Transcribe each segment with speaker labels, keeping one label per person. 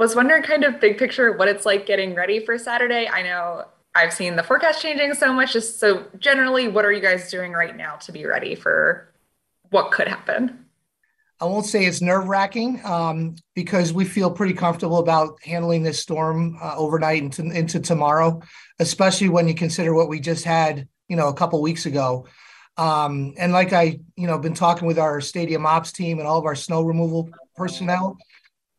Speaker 1: was wondering kind of big picture what it's like getting ready for Saturday. I know I've seen the forecast changing so much. Just so generally, what are you guys doing right now to be ready for what could happen?
Speaker 2: I won't say it's nerve wracking um, because we feel pretty comfortable about handling this storm uh, overnight into, into tomorrow, especially when you consider what we just had, you know, a couple weeks ago. Um, and like I, you know, been talking with our stadium ops team and all of our snow removal personnel,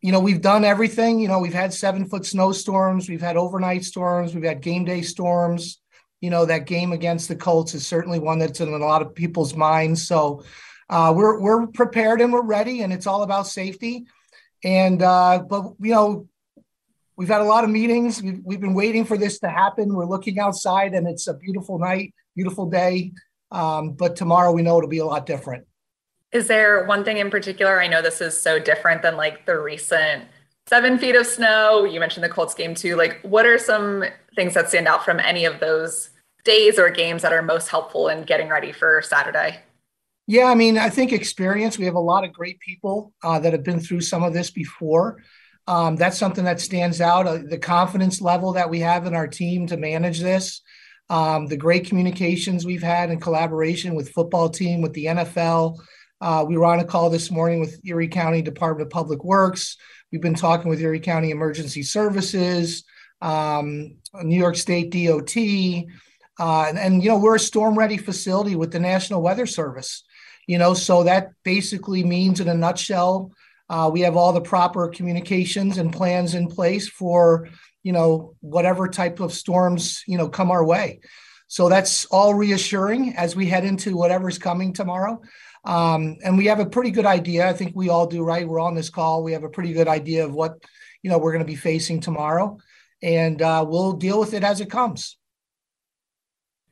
Speaker 2: you know, we've done everything. You know, we've had seven foot snowstorms, we've had overnight storms, we've had game day storms. You know, that game against the Colts is certainly one that's in a lot of people's minds. So uh, we're we're prepared and we're ready, and it's all about safety. And uh, but you know, we've had a lot of meetings. We've we've been waiting for this to happen. We're looking outside, and it's a beautiful night, beautiful day. Um, but tomorrow we know it'll be a lot different.
Speaker 1: Is there one thing in particular? I know this is so different than like the recent seven feet of snow. You mentioned the Colts game too. Like, what are some things that stand out from any of those days or games that are most helpful in getting ready for Saturday?
Speaker 2: Yeah, I mean, I think experience. We have a lot of great people uh, that have been through some of this before. Um, that's something that stands out. Uh, the confidence level that we have in our team to manage this, um, the great communications we've had in collaboration with football team, with the NFL, uh, we were on a call this morning with Erie County Department of Public Works. We've been talking with Erie County Emergency Services, um, New York State DOT, uh, and, and, you know we're a storm ready facility with the National Weather Service. You know, so that basically means, in a nutshell, uh, we have all the proper communications and plans in place for you know whatever type of storms you know come our way. So that's all reassuring as we head into whatever's coming tomorrow. Um, and we have a pretty good idea. I think we all do, right? We're on this call. We have a pretty good idea of what you know we're going to be facing tomorrow, and uh, we'll deal with it as it comes.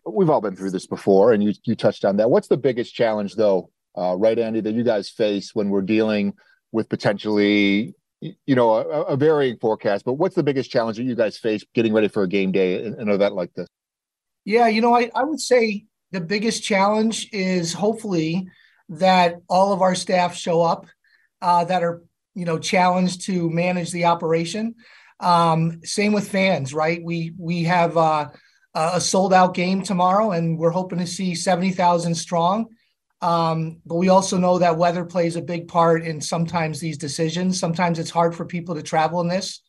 Speaker 3: We've all been through this before, and you you touched on that. What's the biggest challenge, though, uh, right, Andy, that you guys face when we're dealing with potentially you know a, a, varying forecast but what's the biggest challenge that you guys face getting ready for a game day and an event like this
Speaker 2: yeah you know I, I would say the biggest challenge is hopefully that all of our staff show up uh, that are you know challenged to manage the operation. Um, same with fans, right? We we have uh, a sold out game tomorrow, and we're hoping to see seventy thousand strong. Um, but we also know that weather plays a big part in sometimes these decisions. Sometimes it's hard for people to travel in this,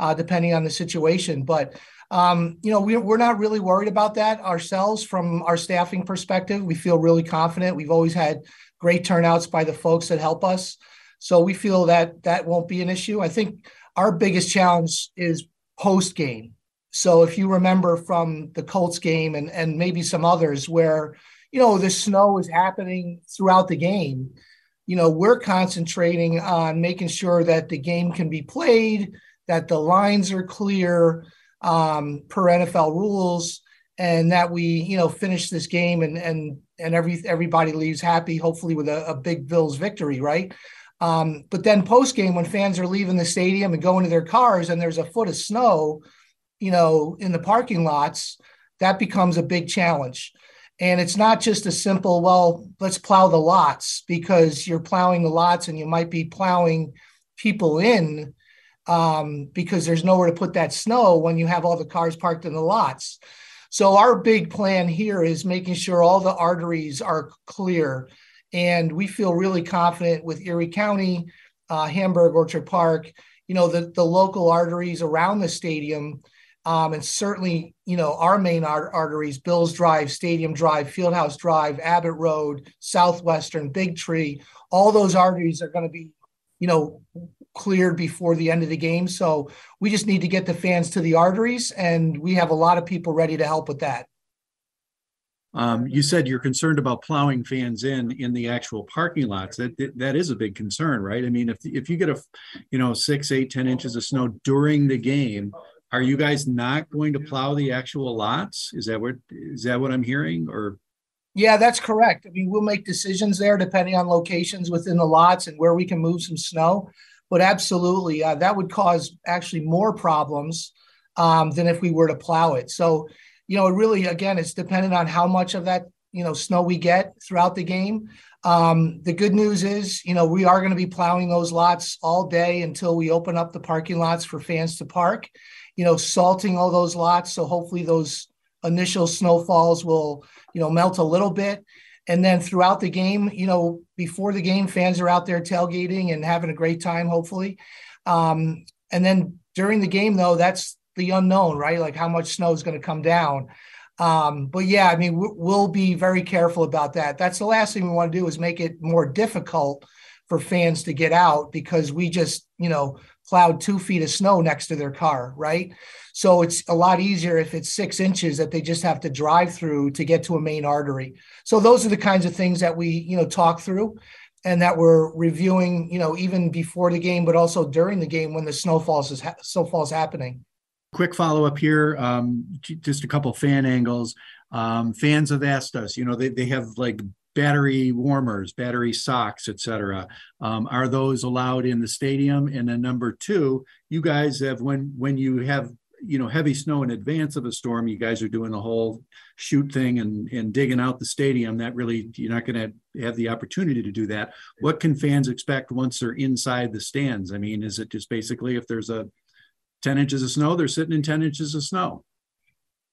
Speaker 2: uh, depending on the situation. But um, you know, we, we're not really worried about that ourselves from our staffing perspective. We feel really confident. We've always had great turnouts by the folks that help us. So we feel that that won't be an issue. I think our biggest challenge is post game. So if you remember from the Colts game and, and maybe some others where, you know, the snow is happening throughout the game, you know, we're concentrating on making sure that the game can be played, that the lines are clear um, per NFL rules, and that we, you know, finish this game and and and every everybody leaves happy, hopefully with a, a big Bills victory, right? Um, but then post game, when fans are leaving the stadium and going to their cars, and there's a foot of snow, you know, in the parking lots, that becomes a big challenge. And it's not just a simple, well, let's plow the lots because you're plowing the lots and you might be plowing people in um, because there's nowhere to put that snow when you have all the cars parked in the lots. So our big plan here is making sure all the arteries are clear. And we feel really confident with Erie County, uh, Hamburg, Orchard Park, you know, the, the local arteries around the stadium. Um, and certainly, you know, our main art- arteries, Bills Drive, Stadium Drive, Fieldhouse Drive, Abbott Road, Southwestern, Big Tree, all those arteries are going to be, you know, cleared before the end of the game. So we just need to get the fans to the arteries, and we have a lot of people ready to help with that.
Speaker 4: Um, you said you're concerned about plowing fans in in the actual parking lots. That that is a big concern, right? I mean, if if you get a, you know, six, eight, ten inches of snow during the game, are you guys not going to plow the actual lots? Is that what is that what I'm hearing? Or
Speaker 2: yeah, that's correct. I mean, we'll make decisions there depending on locations within the lots and where we can move some snow. But absolutely, uh, that would cause actually more problems um, than if we were to plow it. So you know, it really, again, it's dependent on how much of that, you know, snow we get throughout the game. Um, the good news is, you know, we are going to be plowing those lots all day until we open up the parking lots for fans to park, you know, salting all those lots. So hopefully those initial snowfalls will, you know, melt a little bit. And then throughout the game, you know, before the game, fans are out there tailgating and having a great time, hopefully. Um, and then during the game, though, that's the unknown, right? Like how much snow is going to come down. Um, but yeah, I mean, we'll be very careful about that. That's the last thing we want to do is make it more difficult for fans to get out because we just, you know, plowed two feet of snow next to their car, right? So it's a lot easier if it's six inches that they just have to drive through to get to a main artery. So those are the kinds of things that we, you know, talk through and that we're reviewing, you know, even before the game, but also during the game when the snowfalls is ha- snowfall's happening
Speaker 4: quick follow up here. Um, just a couple fan angles. Um, fans have asked us, you know, they, they have like battery warmers, battery socks, etc. Um, are those allowed in the stadium? And then number two, you guys have when when you have you know heavy snow in advance of a storm, you guys are doing the whole chute thing and and digging out the stadium. That really you're not going to have the opportunity to do that. What can fans expect once they're inside the stands? I mean, is it just basically if there's a 10 inches of snow, they're sitting in 10 inches of snow.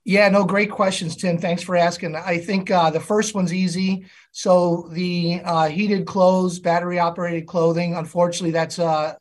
Speaker 2: Yeah, no, great questions, Tim. Thanks for asking. I think uh, the first one's easy. So the uh, heated clothes, battery operated clothing, unfortunately, that's a uh,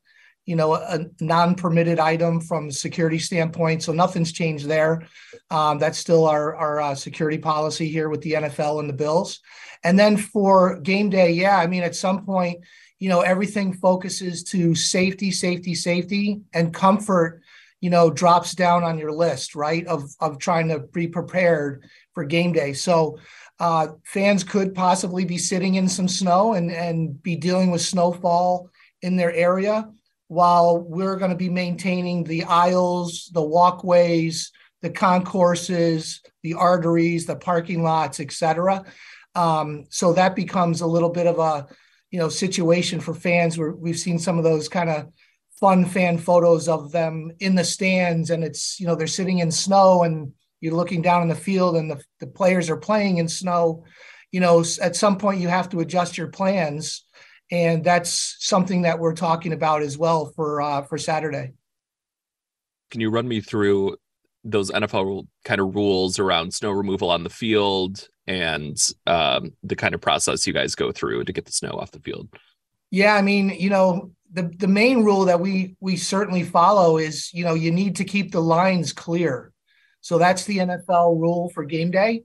Speaker 2: you know a non-permitted item from security standpoint. So nothing's changed there. Um, that's still our our uh, security policy here with the NFL and the Bills. And then for game day, yeah, I mean, at some point, you know, everything focuses to safety, safety, safety, and comfort you know drops down on your list right of of trying to be prepared for game day. So uh, fans could possibly be sitting in some snow and and be dealing with snowfall in their area while we're going to be maintaining the aisles the walkways the concourses the arteries the parking lots etc um, so that becomes a little bit of a you know situation for fans. Where we've seen some of those kind of fun fan photos of them in the stands and it's you know they're sitting in snow and you're looking down in the field and the, the players are playing in snow. You know at some point you have to adjust your plans and that's something that we're talking about as well for uh, for saturday.
Speaker 5: Can you run me through those nfl kind of rules around snow removal on the field and um, the kind of process you guys go through to get the snow off the field?
Speaker 2: Yeah i mean you know the the main rule that we we certainly follow is you know you need to keep the lines clear. So that's the NFL rule for game day.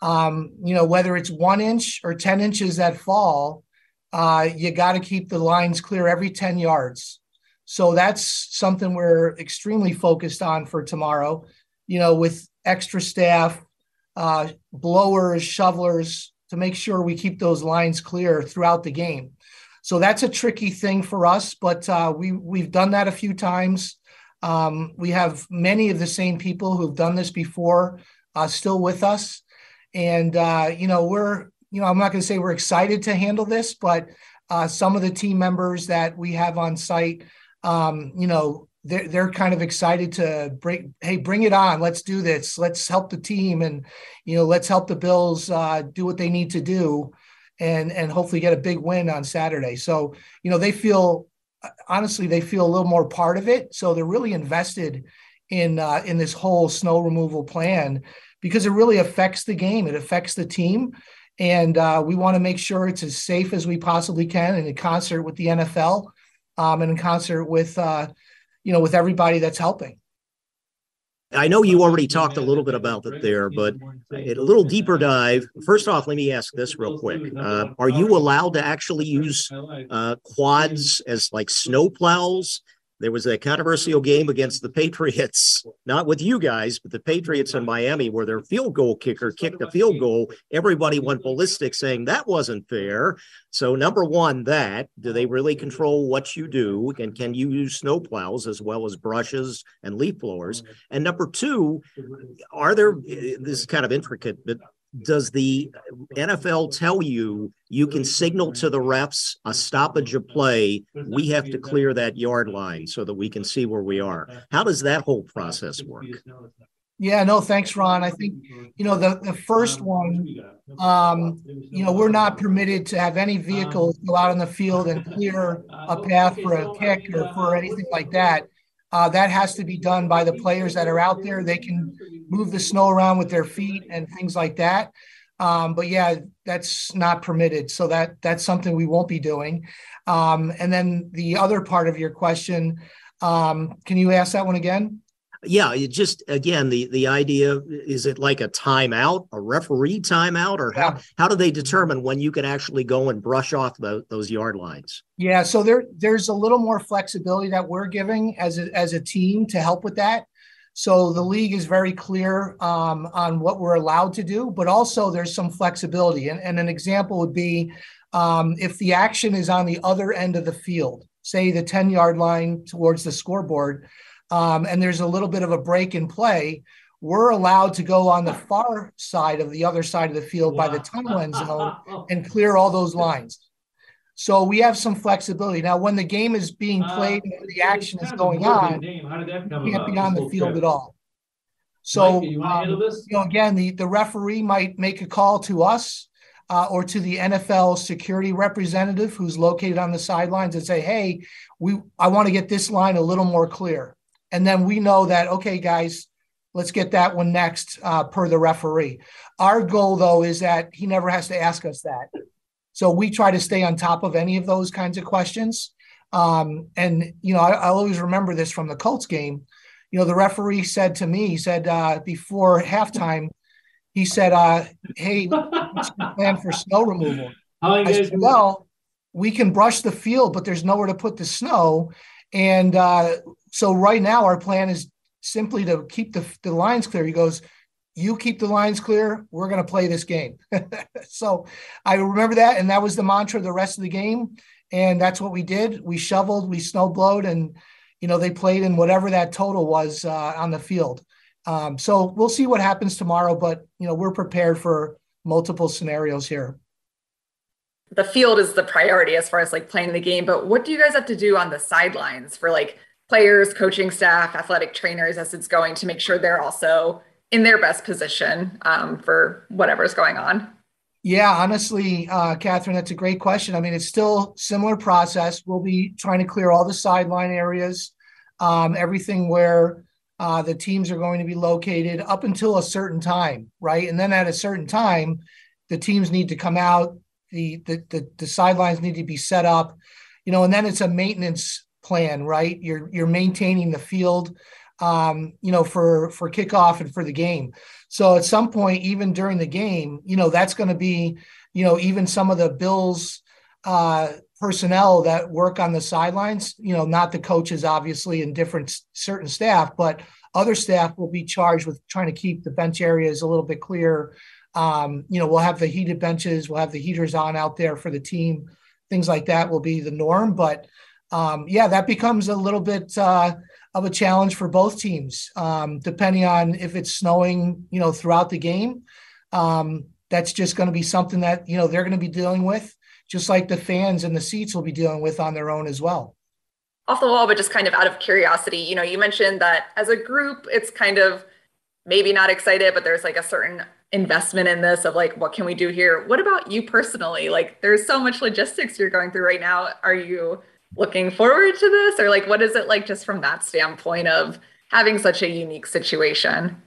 Speaker 2: Um, you know whether it's one inch or ten inches that fall, uh, you got to keep the lines clear every ten yards. So that's something we're extremely focused on for tomorrow. You know with extra staff, uh, blowers, shovelers to make sure we keep those lines clear throughout the game. So that's a tricky thing for us, but uh, we we've done that a few times. Um, we have many of the same people who've done this before uh, still with us, and uh, you know we're you know I'm not going to say we're excited to handle this, but uh, some of the team members that we have on site, um, you know, they're they're kind of excited to bring hey bring it on. Let's do this. Let's help the team and you know let's help the bills uh, do what they need to do and and hopefully get a big win on Saturday. So you know they feel honestly they feel a little more part of it. So they're really invested in uh, in this whole snow removal plan because it really affects the game. It affects the team. And uh, we want to make sure it's as safe as we possibly can, and in concert with the NFL, um, and in concert with uh, you know with everybody that's helping.
Speaker 6: I know you already talked a little bit about it there, but a little deeper dive. First off, let me ask this real quick: uh, Are you allowed to actually use uh, quads as like snow plows? There was that controversial game against the Patriots, not with you guys, but the Patriots in Miami, where their field goal kicker kicked a field goal. Everybody went ballistic saying that wasn't fair. So, number one, that do they really control what you do? And can you use snowplows as well as brushes and leaf blowers? And number two, are there, this is kind of intricate, but does the NFL tell you you can signal to the refs a stoppage of play? We have to clear that yard line so that we can see where we are. How does that whole process work?
Speaker 2: Yeah, no, thanks, Ron. I think you know the the first one. Um, you know, we're not permitted to have any vehicles go out on the field and clear a path for a kick or for anything like that. Uh, that has to be done by the players that are out there. They can move the snow around with their feet and things like that. Um, but yeah, that's not permitted. So that that's something we won't be doing. Um, and then the other part of your question, um, can you ask that one again?
Speaker 6: Yeah, it just again the the idea is it like a timeout, a referee timeout, or how yeah. how do they determine when you can actually go and brush off the, those yard lines?
Speaker 2: Yeah, so there there's a little more flexibility that we're giving as a, as a team to help with that. So the league is very clear um, on what we're allowed to do, but also there's some flexibility. And, and an example would be um, if the action is on the other end of the field, say the 10 yard line towards the scoreboard um, and there's a little bit of a break in play, we're allowed to go on the far side of the other side of the field wow. by the tunnel end zone and clear all those lines. So we have some flexibility. Now, when the game is being uh, played uh, and the action is going on, you can't be on the field at all. So, Mike, you, um, you, know, again, the, the referee might make a call to us uh, or to the NFL security representative who's located on the sidelines and say, "Hey, we I want to get this line a little more clear." and then we know that okay guys let's get that one next uh, per the referee our goal though is that he never has to ask us that so we try to stay on top of any of those kinds of questions. Um, and you know I, I always remember this from the colts game. You know the referee said to me he said uh, before halftime he said uh, hey what's your plan for snow removal? I said, well we can brush the field but there's nowhere to put the snow. And uh, so right now our plan is simply to keep the, the lines clear. He goes, you keep the lines clear. We're going to play this game. so I remember that. And that was the mantra the rest of the game. And that's what we did. We shoveled, we snowblowed, and, you know, they played in whatever that total was uh, on the field. Um, so we'll see what happens tomorrow, but, you know, we're prepared for multiple scenarios here
Speaker 1: the field is the priority as far as like playing the game but what do you guys have to do on the sidelines for like players, coaching staff, athletic trainers as it's going to make sure they're also in their best position um, for whatever's going on?
Speaker 2: Yeah, honestly, uh, Catherine, that's a great question. I mean, it's still similar process. We'll be trying to clear all the sideline areas, um, everything where uh, the teams are going to be located up until a certain time, right? And then at a certain time, the teams need to come out. The the the, the sidelines need to be set up, you know, and then it's a maintenance plan, right? You're you're maintaining the field, um, you know, for for kickoff and for the game. So at some point, even during the game, you know, that's going to be, you know, even some of the Bills uh, personnel that work on the sidelines, you know, not the coaches, obviously, and different certain staff, but other staff will be charged with trying to keep the bench areas a little bit clear. Um, you know, we'll have the heated benches, we'll have the heaters on out there for the team. Things like that will be the norm, but um, yeah, that becomes a little bit uh, of a challenge for both teams, um, depending on if it's snowing, you know, throughout the game. Um, that's just going to be something that you know they're going to be dealing with, just like the fans and the seats will be dealing with on their own as well.
Speaker 1: Off the wall, but just kind of out of curiosity, you know, you mentioned that as a group, it's kind of maybe not excited, but there's like a certain investment in this of like what can we do here what about you personally like there's so much logistics you're going through right now are you looking forward to this? Or like what is it like just from that standpoint of having such a unique situation?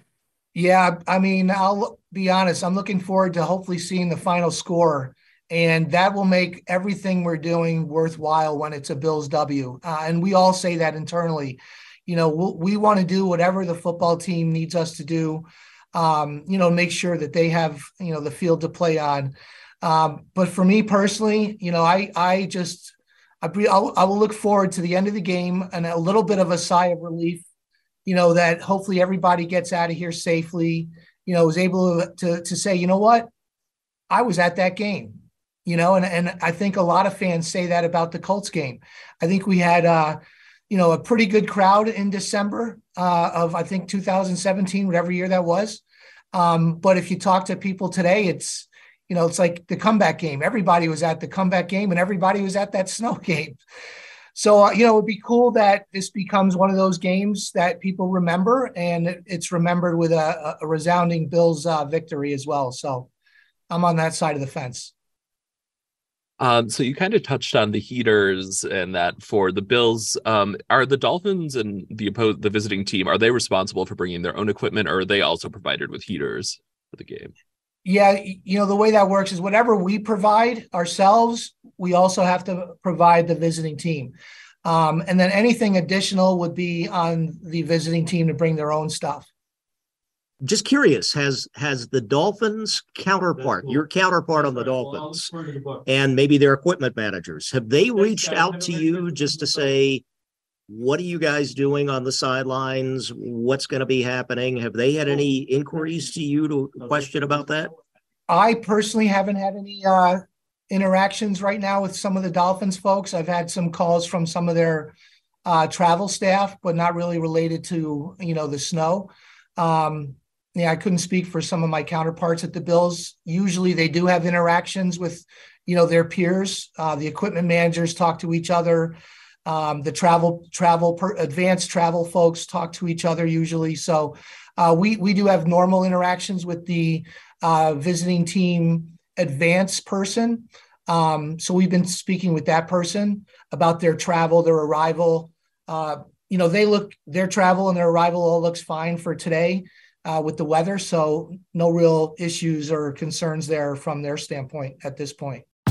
Speaker 2: Yeah i mean i'll be honest i'm looking forward to hopefully seeing the final score and that will make everything we're doing worthwhile when it's a bills w. Uh, and we all say that internally. You know we'll, we want to do whatever the football team needs us to do um, you know make sure that they have you know the field to play on. Um, but for me personally you know i i just I, I'll, I will look forward to the end of the game and a little bit of a sigh of relief, you know, that hopefully everybody gets out of here safely, you know, was able to, to, to say, you know what, I was at that game you know, and, and I think a lot of fans say that about the Colts game. I think we had, uh, you know, a pretty good crowd in December uh, of, I think, 2017, whatever year that was. Um, but if you talk to people today, it's, you know, it's like the comeback game. Everybody was at the comeback game and everybody was at that snow game. So, uh, you know, it'd be cool that this becomes one of those games that people remember and it's remembered with a, a resounding Bills uh, victory as well. So I'm on that side of the fence.
Speaker 5: Um, so you kind of touched on the heaters and that for the Bills. Um, are the Dolphins and the opposed the visiting team are they responsible for bringing their own equipment, or are they also provided with heaters for the game?
Speaker 2: Yeah, you know the way that works is whatever we provide ourselves, we also have to provide the visiting team, um, and then anything additional would be on the visiting team to bring their own stuff.
Speaker 6: Just curious has has the dolphins counterpart your counterpart on the dolphins and maybe their equipment managers have they reached out to you just to say what are you guys doing on the sidelines what's going to be happening have they had any inquiries to you to question about that
Speaker 2: i personally haven't had any uh interactions right now with some of the dolphins folks i've had some calls from some of their uh travel staff but not really related to you know the snow um yeah, I couldn't speak for some of my counterparts at the Bills. Usually, they do have interactions with, you know, their peers. Uh, the equipment managers talk to each other. Um, the travel, travel, per, advanced travel folks talk to each other usually. So, uh, we we do have normal interactions with the uh, visiting team advanced person. Um, so we've been speaking with that person about their travel, their arrival. Uh, you know, they look their travel and their arrival all looks fine for today uh, with the weather. So no real issues or concerns there from their standpoint at this point.